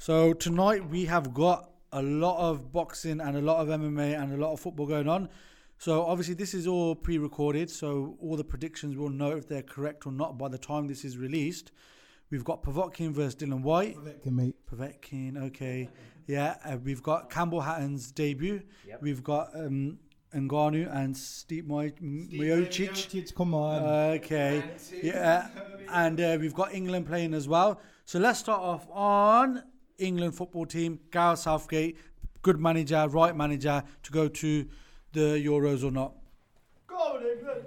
So tonight we have got a lot of boxing and a lot of MMA and a lot of football going on. So obviously this is all pre-recorded, so all the predictions will know if they're correct or not by the time this is released. We've got Pavotkin versus Dillian Whyte. Povetkin, mate. Povetkin, okay, yeah. Uh, we've got Campbell Hatton's debut. Yep. We've got um, Ngannou and Steve Mo- Miocic. Miocic, come on. Okay, yeah, and uh, we've got England playing as well. So let's start off on England football team. Gareth Southgate, good manager, right manager to go to the Euros or not. Go, David.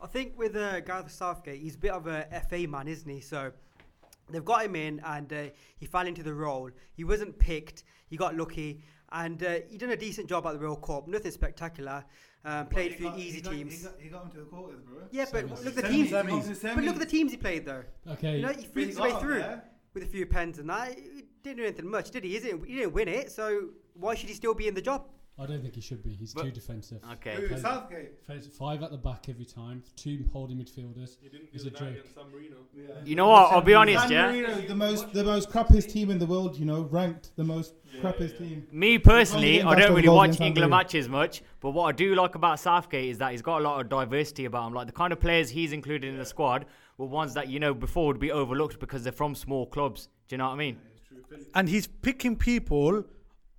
I think with uh, Gareth Southgate, he's a bit of a FA man, isn't he? So they've got him in, and uh, he fell into the role. He wasn't picked. He got lucky, and uh, he done a decent job at the World Cup. Nothing spectacular. Um, played a few easy teams. He got, him to the quarters, bro. yeah, but Semis. look at the teams. semis. But look at the teams he played though. Okay. You know, he flew his way through with a few pens and that. He didn't do anything much, did he? He didn't, he didn't win it, so why should he still be in the job? I don't think he should be. He's But- too defensive. Okay. Who, Plays- Southgate? Plays five at the back every time, two holding midfielders. He didn't He's do a that joke. against San Marino. You know what? I'll be honest, San yeah. Marino, the most, the most crappiest team in the world. You know, ranked the most crappiest team. Me personally, I don't really watch England matches much, but what I do like about Southgate is that he's got a lot of diversity about him. Like the kind of players he's included in the squad were ones that you know before would be overlooked because they're from small clubs. Do you know what I mean? And he's picking people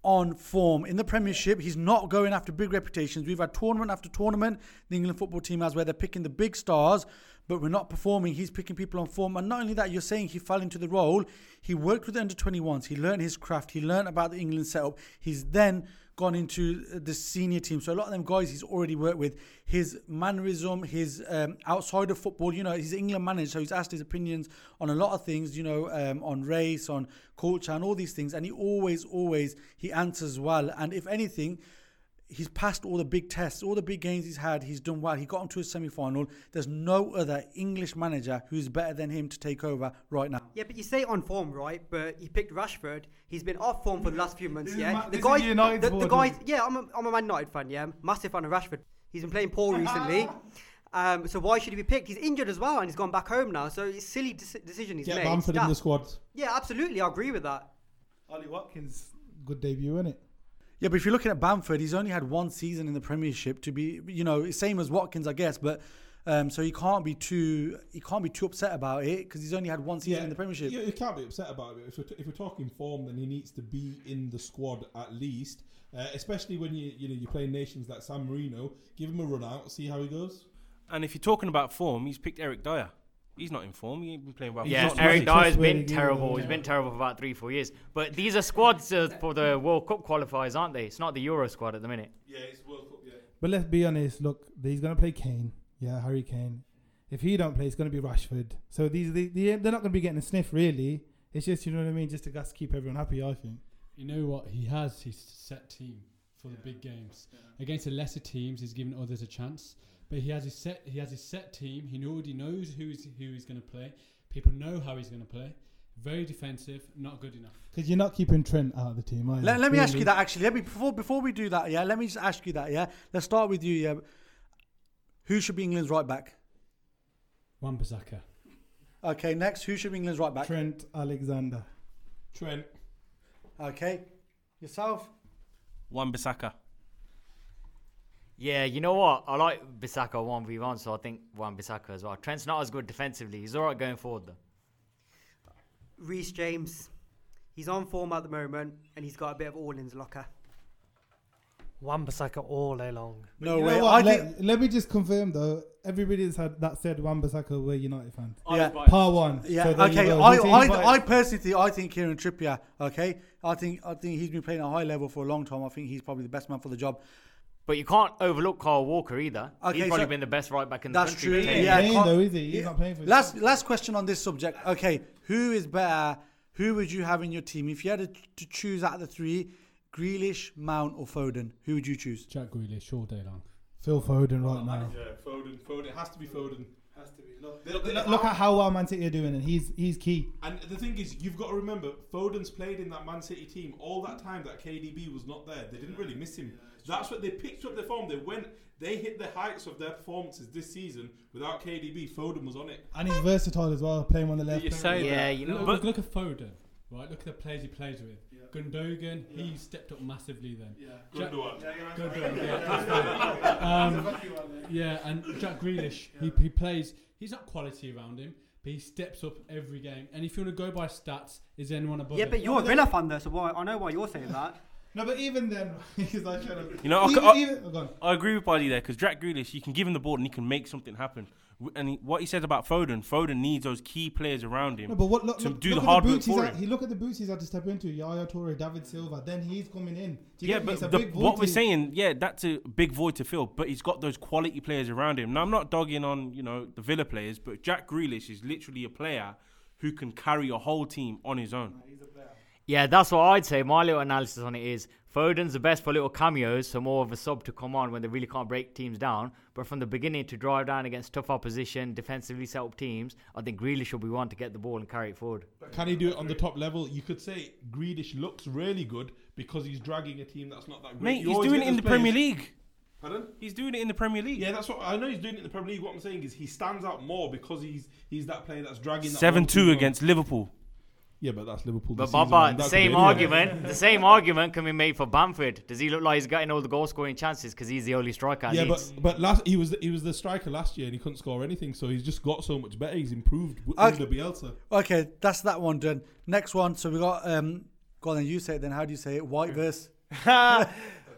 on form in the Premiership. He's not going after big reputations. We've had tournament after tournament. The England football team has where they're picking the big stars, but we're not performing. He's picking people on form. And not only that, you're saying he fell into the role. He worked with the under 21s. He learned his craft. He learned about the England setup. He's then gone into the senior team. So a lot of them guys he's already worked with. His mannerism, his um, outside of football, you know, he's England manager, so he's asked his opinions on a lot of things, you know, um, on race, on culture, and all these things. And he always, always he answers well. And if anything, he's passed all the big tests, all the big games he's had. He's done well. He got into a semi-final. There's no other English manager who's better than him to take over right now. Yeah, but you say on form, right? But he picked Rashford. He's been off form for the last few months. Yeah, the this is guy, United the, the board, guy. Yeah, I'm a, I'm a Man United fan. Yeah, massive fan of Rashford. He's been playing poor recently. Um, so why should he be picked? He's injured as well, and he's gone back home now. So it's a silly deci- decision he's Get made. Bamford in the squad. Yeah, absolutely, I agree with that. Ollie Watkins, good debut, isn't it? Yeah, but if you're looking at Bamford, he's only had one season in the Premiership to be, you know, same as Watkins, I guess. But um, so he can't be too, he can't be too upset about it because he's only had one season in the Premiership. You, you can't be upset about it. If we're, t- if we're talking form, then he needs to be in the squad at least. Uh, especially when you you know you're playing nations like San Marino. Give him a run out, see how he goes. And if you're talking about form, he's picked Eric Dier. He's not in form. He ain't been playing well. Yeah, not Eric trustworthy. Dier's been terrible. yeah. He's been terrible for about three, four years. But these are squads uh, for the World Cup qualifiers, aren't they? It's not the Euro squad at the minute. Yeah, it's World Cup. Yeah. But let's be honest. Look, he's going to play Kane. Yeah, Harry Kane. If he don't play, it's going to be Rashford. So these the, the, they're not going to be getting a sniff really. It's just you know what I mean, just to just keep everyone happy. I think. You know what? He has his set team for the big games. Against the lesser teams, he's given others a chance. But he has his set. He has his set team. He already knows who's who he's going to play. People know how he's going to play. Very defensive, not good enough. Because you're not keeping Trent out of the team. Are you? Let, let me ask you that actually. Let me before before we do that. Yeah, let me just ask you that. Yeah, let's start with you. Yeah, who should be England's right back? Wan-Bissaka. Okay, next, who should be England's right back? Trent Alexander. Trent. Okay, yourself. Wan Bissaka. Yeah, you know what? I like Bissaka 1v1, so I think Wan-Bissaka as well. Trent's not as good defensively. He's all right going forward, though. Reece James, he's on form at the moment, and he's got a bit of all in his locker. Wan-Bissaka all day long. No You know way. what? I let, think. let me just confirm though. Everybody that's had that said Wan-Bissaka were United fans. Yeah. Par one. Yeah. So okay. I, I, invited? I personally think I think Kieran Trippier. Okay. I think I think he's been playing at a high level for a long time. I think he's probably the best man for the job. But you can't overlook Kyle Walker either. Okay, He's probably so- been the best right back in the That's country. true, for He ain't yeah, years. playing can't- though, is he? He's yeah. not playing for. Last last question on this subject. Okay, who is better? Who would you have in your team if you had to, to choose out of the three? Grealish, Mount, or Foden? Who would you choose? Jack Grealish all day long. Phil Foden right now. Yeah, Foden. Foden. It has to be Foden. Has to be. Look, Look, they- look, look at how well Man City are doing, and he's he's key. And the thing is, you've got to remember, Foden's played in that Man City team all that time that KDB was not there. They didn't really miss him. That's what they picked up their form. They went, they hit the heights of their performances this season without KDB. Foden was on it. And he's versatile as well, playing on the left. You playing say Yeah, that. you know. Look, but look, look at Foden. right? Look at the players he plays with. Gundogan, he stepped up massively then. Jack- Gundogan. Gundogan, yeah, that's right. Um, yeah, and Jack Grealish, he, he plays. He's not quality around him, but he steps up every game. And if you want to go by stats, is anyone above Yeah, him? but you're a Villa fan though, so why, I know why you're saying that. No, but even then, he's like trying to. You know, I- even, I- even, oh. I agree with Buddy there because Jack Grealish, you can give him the ball and he can make something happen. And he, what he said about Foden, Foden needs those key players around him. No, but what look, to look, do look the at hard work for had, him. He look at the boots he's had to step into. Yaya Toure, David Silva. Then he's coming in. Yeah, get me? It's a but the, what we're saying, yeah, that's a big void to fill. But he's got those quality players around him. Now, I'm not dogging on you know the Villa players, but Jack Grealish is literally a player who can carry a whole team on his own. Yeah, that's what I'd say. My little analysis on it is Foden's the best for little cameos, so more of a sub to come on when they really can't break teams down. But from the beginning to drive down against tough opposition, defensively set up teams, I think Grealish will be one to get the ball and carry it forward. Can he do it on the top level? You could say Grealish looks really good because he's dragging a team that's not that great. Mate, You he's doing it in those the Premier League. Pardon? He's doing it in the Premier League. Yeah, that's what I know. He's doing it in the Premier League. What I'm saying is he stands out more because he's he's that player that's dragging. Seven whole two team on. against Liverpool. Yeah, but that's Liverpool. But this Baba, man. the same argument, the same argument can be made for Bamford. Does he look like he's getting all the goal scoring chances because he's the only striker? at Yeah, but but last he was he was the striker last year and he couldn't score anything. So he's just got so much better. He's improved w- Okay. under Bielsa. Okay, that's that one done. Next one. So we got um. Go on, then you say it. Then how do you say it? Whyte verse. oh,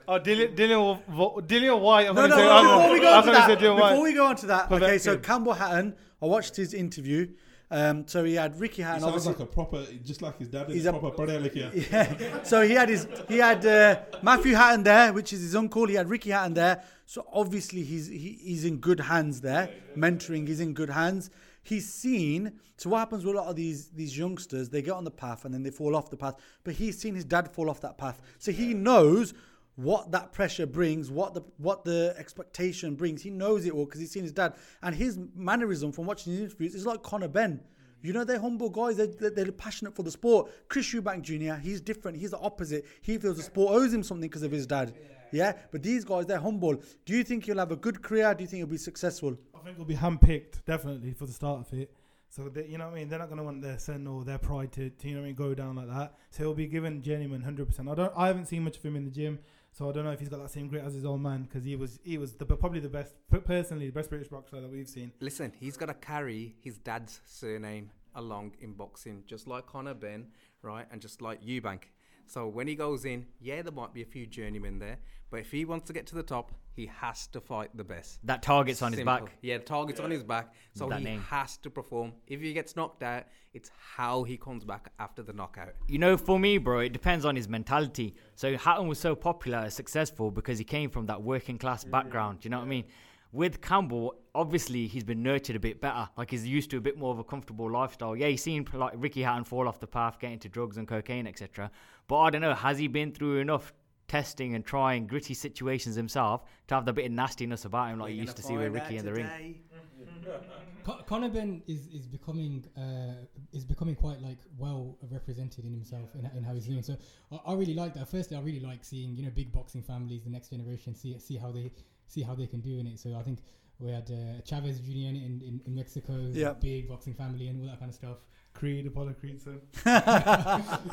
Dillian, Dillian, Wa- Dillian Whyte. I'm No, gonna no, say, no, I'm, before we go on to that, Dillian Whyte. before we go on to that, okay, so Campbell Hatton, I watched his interview. Um, so he had Ricky Hatton. He sounds like a proper, just like his dad. He's a- proper Parelik, yeah. yeah. So he had his, he had uh, Matthew Hatton there, which is his uncle. He had Ricky Hatton there. So obviously he's he, he's in good hands there. Mentoring, he's in good hands. He's seen. So what happens with a lot of these these youngsters? They get on the path and then they fall off the path. But he's seen his dad fall off that path. So he knows what that pressure brings, what the what the expectation brings. He knows it all because he's seen his dad. And his mannerism from watching his interviews is like Conor Benn. You know, they're humble guys. They're, they're, they're passionate for the sport. Chris Eubank Jr., he's different. He's the opposite. He feels the sport owes him something because of his dad. Yeah? But these guys, they're humble. Do you think he'll have a good career? Do you think he'll be successful? I think he'll be handpicked definitely for the start of it. So they, you know what I mean. They're not going to want their son or their pride to, to you know what I mean go down like that. So he'll be given genuine hundred percent. I don't. I haven't seen much of him in the gym, so I don't know if he's got that same grit as his old man because he was he was the, probably the best personally the best British boxer that we've seen. Listen, he's got to carry his dad's surname along in boxing, just like Conor Benn, right? And just like Eubank. So when he goes in, yeah, there might be a few journeymen there, but if he wants to get to the top, he has to fight the best. that target's on his back. Yeah, the target's on his back, so That he name. has to perform. If he gets knocked out, it's how he comes back after the knockout. You know, for me, bro, it depends on his mentality. So Hatton was so popular and successful because he came from that working class background. Do you know what I mean? With Campbell, obviously he's been nurtured a bit better. Like he's used to a bit more of a comfortable lifestyle. Yeah, he's seen like Ricky Hatton fall off the path, get into drugs and cocaine, etc. But I don't know, has he been through enough testing and trying gritty situations himself to have the bit of nastiness about him like you used to see with Ricky in the ring? Con- Conor is, is becoming uh, is becoming quite like well represented in himself in, in how he's doing. So I, I really like that. Firstly, I really like seeing you know big boxing families, the next generation, see see how they see how they can do in it. So I think we had uh, Chavez Jr. in, in, in Mexico, Yeah. big boxing family and all that kind of stuff. Creed, Apollo Creed, son.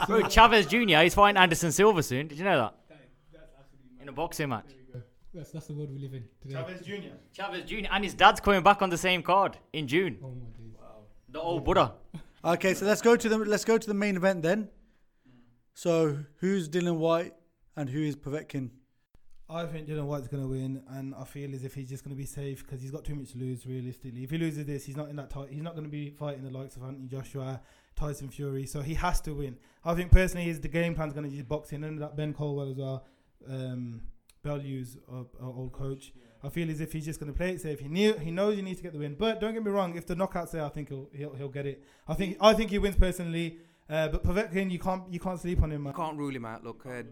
Bro, Chavez Jr. He's fighting Anderson Silva soon. Did you know that? In a boxing match. That's that's the world we live in today. Chavez Jr. Chavez Jr. and his dad's coming back on the same card in June. Oh my days. The old Buddha. Okay, so let's go to the let's go to the main event then. So who's Dillian Whyte and who is Povetkin? I think Dillian Whyte's going to win, and I feel as if he's just going to be safe because he's got too much to lose. Realistically, if he loses this, he's not in that. Tight, he's not going to be fighting the likes of Anthony Joshua, Tyson Fury. So he has to win. I think personally, his the game plan's going to just boxing and that Ben Colwell as well. Um, Bellews, our, our old coach. I feel as if he's just going to play it safe. He knew he knows he needs to get the win, but don't get me wrong. If the knockout's there, I think he'll he'll, he'll get it. I think I think he wins personally. Uh, but Povetkin, you can't you can't sleep on him, man. Can't rule him out. Look, uh,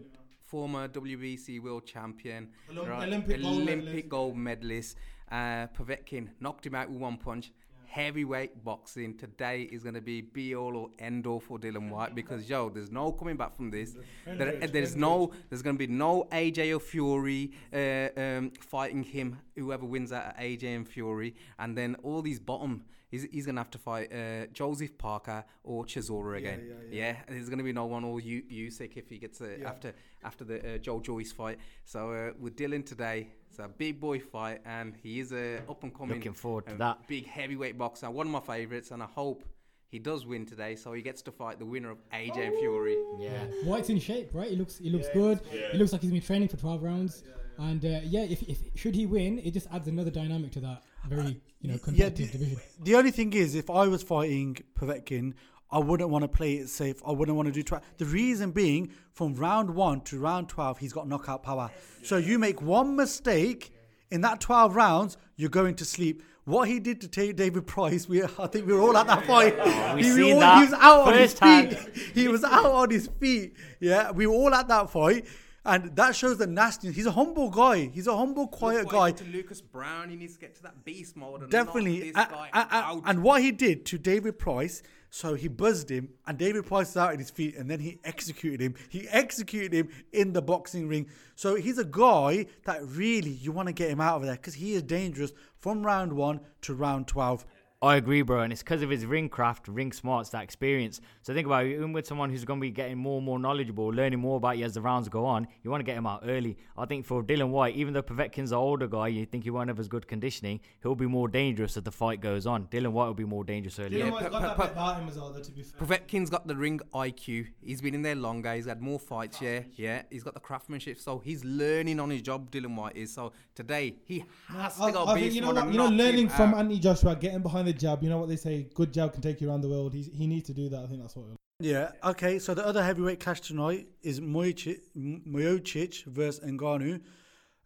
former WBC world champion, Olymp- right? Olympic gold Olympic medalist. gold medalist. Uh, Povetkin knocked him out with one punch. Heavyweight boxing today is going to be be all or end all for Dillian Whyte because yo, there's no coming back from this. There, there's no, there's going to be no AJ or Fury uh, um, fighting him. Whoever wins of AJ and Fury, and then all these bottom he's, he's gonna have to fight uh, Joseph Parker or Chisora again. yeah, Yeah, yeah. there's gonna be no one or you Usyk if he gets uh, Yeah. after after the uh, Joe Joyce fight. So uh, with Dillian today, it's a big boy fight, and he is a up and coming, Looking forward to that. big heavyweight boxer, one of my favourites, and I hope. He does win today, so he gets to fight the winner of AJ and Fury. Yeah. Whyte's in shape, right? He looks he looks good. He looks like he's been training for 12 rounds. And uh, yeah, if, if should he win, it just adds another dynamic to that very you know yeah, competitive the- division. The only thing is, if I was fighting Povetkin, I wouldn't want to play it safe. I wouldn't want to do twi- The reason being, from round one to round 12, he's got knockout power. So you make one mistake in that 12 rounds, you're going to sleep. What he did to Ta- David Price, we I think we were all at that fight. we he, seen all- that he was out on his firsthand. feet. He was out on his feet. Yeah, we were all at that fight. And that shows the nastiness. He's a humble guy. He's a humble, quiet guy. To Lucas Browne, he needs to get to that beast mode. And Definitely. this A- guy a- a- and what he did to David Price, so he buzzed him, and David Price was out at his feet, and then he executed him. He executed him in the boxing ring. So he's a guy that really you want to get him out of there because he is dangerous from round one to round 12. I agree, bro, and it's because of his ring craft, ring smarts, that experience. So think about it, even with someone who's going to be getting more and more knowledgeable, learning more about you as the rounds go on, you want to get him out early. I think for Dillian Whyte, even though Povetkin's an older guy, you think he won't have as good conditioning, he'll be more dangerous as the fight goes on. Dillian Whyte will be more dangerous early. You know Yeah, what? He's but- got that but- bit about him as well, though, to be fair. Povetkin's got the ring IQ. He's been in there longer. He's had more fights. Yeah, yeah. He's got the craftsmanship. So he's learning on his job. Dillian Whyte is. So today he has to go I think you know what, you know, learning from out. Anthony Joshua, getting behind the jab. You know what they say, good jab can take you around the world. He's, he needs to do that. I think that's what. It Yeah. Okay. So the other heavyweight clash tonight is Mojic, Miocic versus Ngannou.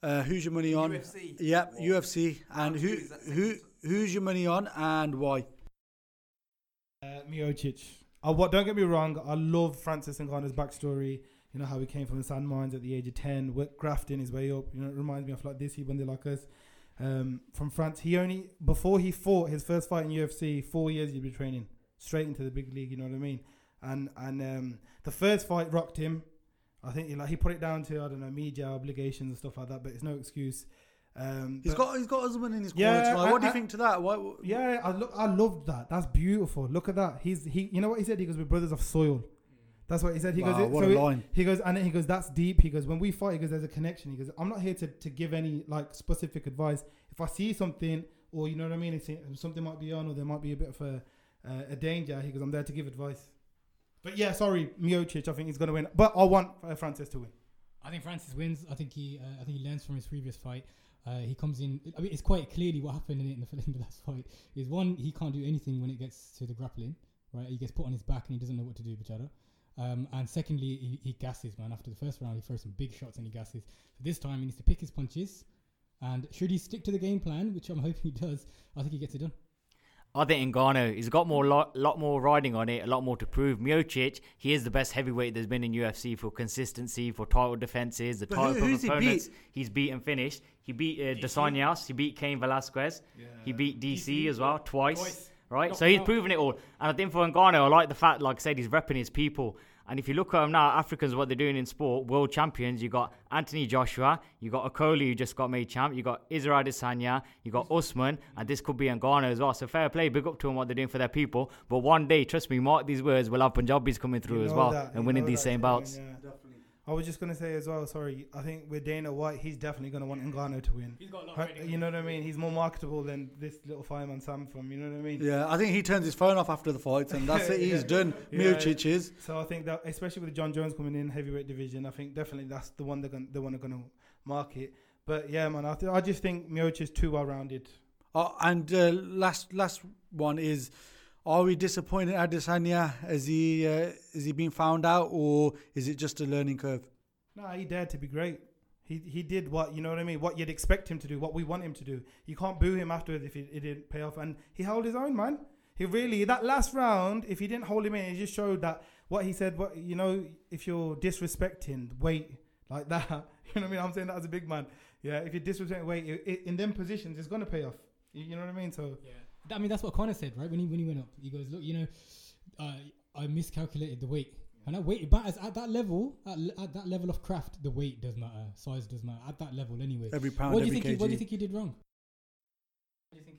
Uh, who's your money on? UFC. Yeah, UFC. And who who who's your money on and why? Uh, Miocic. Uh, what? Don't get me wrong. I love Francis Ngannou's backstory. You know how he came from the sand mines at the age of ten, worked, grafting his way up. You know, it reminds me of like this. He when they like us. Um, from France, he only before he fought his first fight in UFC, four years he'd been training straight into the big league. You know what I mean? And and um, the first fight rocked him. I think he like he put it down to I don't know media obligations and stuff like that, but it's no excuse. Um, He's got he's got Usman in his Yeah, corner. I- What do you I- think to that? Why, yeah, I look. I loved that. That's beautiful. Look at that. He's he. You know what he said? He goes, "We're brothers of soil." That's what he said. He Wow, goes. what so a it- line. He goes, and then he goes. That's deep. He goes, when we fight, he goes, there's a connection. He goes, I'm not here to, to give any like specific advice. If I see something, or you know what I mean, it's, something might be on, or there might be a bit of a uh, a danger. He goes, I'm there to give advice. But yeah, sorry, Miocic. I think he's gonna win. But I want uh, Francis to win. I think Francis wins. I think he uh, I think he learns from his previous fight. Uh, he comes in. I mean, it's quite clearly what happened in, it in, the, in the last fight. Is one he can't do anything when it gets to the grappling, right? He gets put on his back and he doesn't know what to do with each other. Um, and secondly, he, he gasses, man. After the first round, he throws some big shots and he gasses. So this time, he needs to pick his punches. And should he stick to the game plan, which I'm hoping he does, I think he gets it done. I think Ngannou, he's got more lot, lot more riding on it, a lot more to prove. Miocic, he is the best heavyweight there's been in UFC for consistency, for title defenses, the But title who- who's he opponents. beat? He's beaten finished. He beat uh, dos Santos, he beat Cain Velasquez, he beat DC, as well twice. Right, so he's proven it all, and I think for Ngannou, I like the fact, like I said, he's repping his people. And if you look at him now, Africans, what they're doing in sport, world champions. You got Anthony Joshua, you got Okolie, who just got made champ. You got Israel Adesanya, you got Usman, and this could be Ngannou as well. So fair play, big up to them what they're doing for their people. But one day, trust me, mark these words, we'll have Punjabis coming through You as well that, and winning these same bouts. yeah. I was just gonna say as well. Sorry, I think with Dana White, he's definitely gonna want Ngannou to win. He's got a lot Her- You know what I mean? He's more marketable than this little fireman Sam from. You know what I mean? Yeah, I think he turns his phone off after the fight, and that's it. He's Yeah. done. Yeah. Miocic is. So I think that, especially with Jon Jones coming in heavyweight division, I think definitely that's the one they're gonna, the one they're gonna market. But yeah, man, I, th- I just think Miocic is too well rounded. Uh, and uh, last last one is: Are we disappointed at Adesanya? Has he uh, is he being found out, or is it just a learning curve? Nah, he dared to be great. He he did what you know what I mean. What you'd expect him to do. What we want him to do. You can't boo him afterwards if it, it didn't pay off. And he held his own, man. He really that last round. If he didn't hold him in, it just showed that what he said. What you know, if you're disrespecting weight like that, you know what I mean. I'm saying that as a big man. Yeah, if you're disrespecting weight it, it, in them positions, it's gonna pay off. You, you know what I mean? So Yeah. I mean, that's what Conor said, right? When he when he went up, he goes, "Look, you know, uh, I miscalculated the weight, and that weight, but as, at that level, at, at that level of craft, the weight does matter, size does matter at that level, anyway. Every pound, what do you think? He, what do you think he did wrong?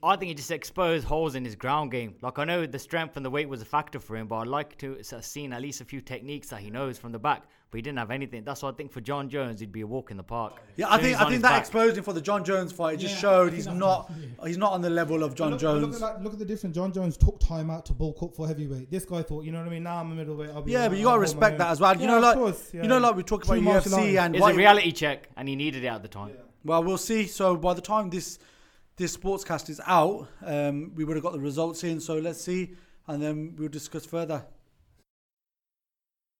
I think he just exposed holes in his ground game. Like I know the strength and the weight was a factor for him, but I'd like to have seen at least a few techniques that he knows from the back. But he didn't have anything. That's why I think for Jon Jones, he'd be a walk in the park. Yeah, I think he's I think that back. exposed him for the Jon Jones fight. It just Yeah, showed he's not enough, he's not on the level of Jon look, Jones. Look at, that- look at the difference. Jon Jones took time out to bulk up for heavyweight. This guy thought, you know what I mean? Now I'm a middleweight. I'll be yeah, I'll- but you gotta hold my respect that as well. You Yeah, know, like course, you know, like we talk about True martial UFC arts. and It's a reality check, and he needed it at the time. Well, we'll see. So by the time this this sportscast is out, um, we would have got the results in. So let's see, and then we'll discuss further.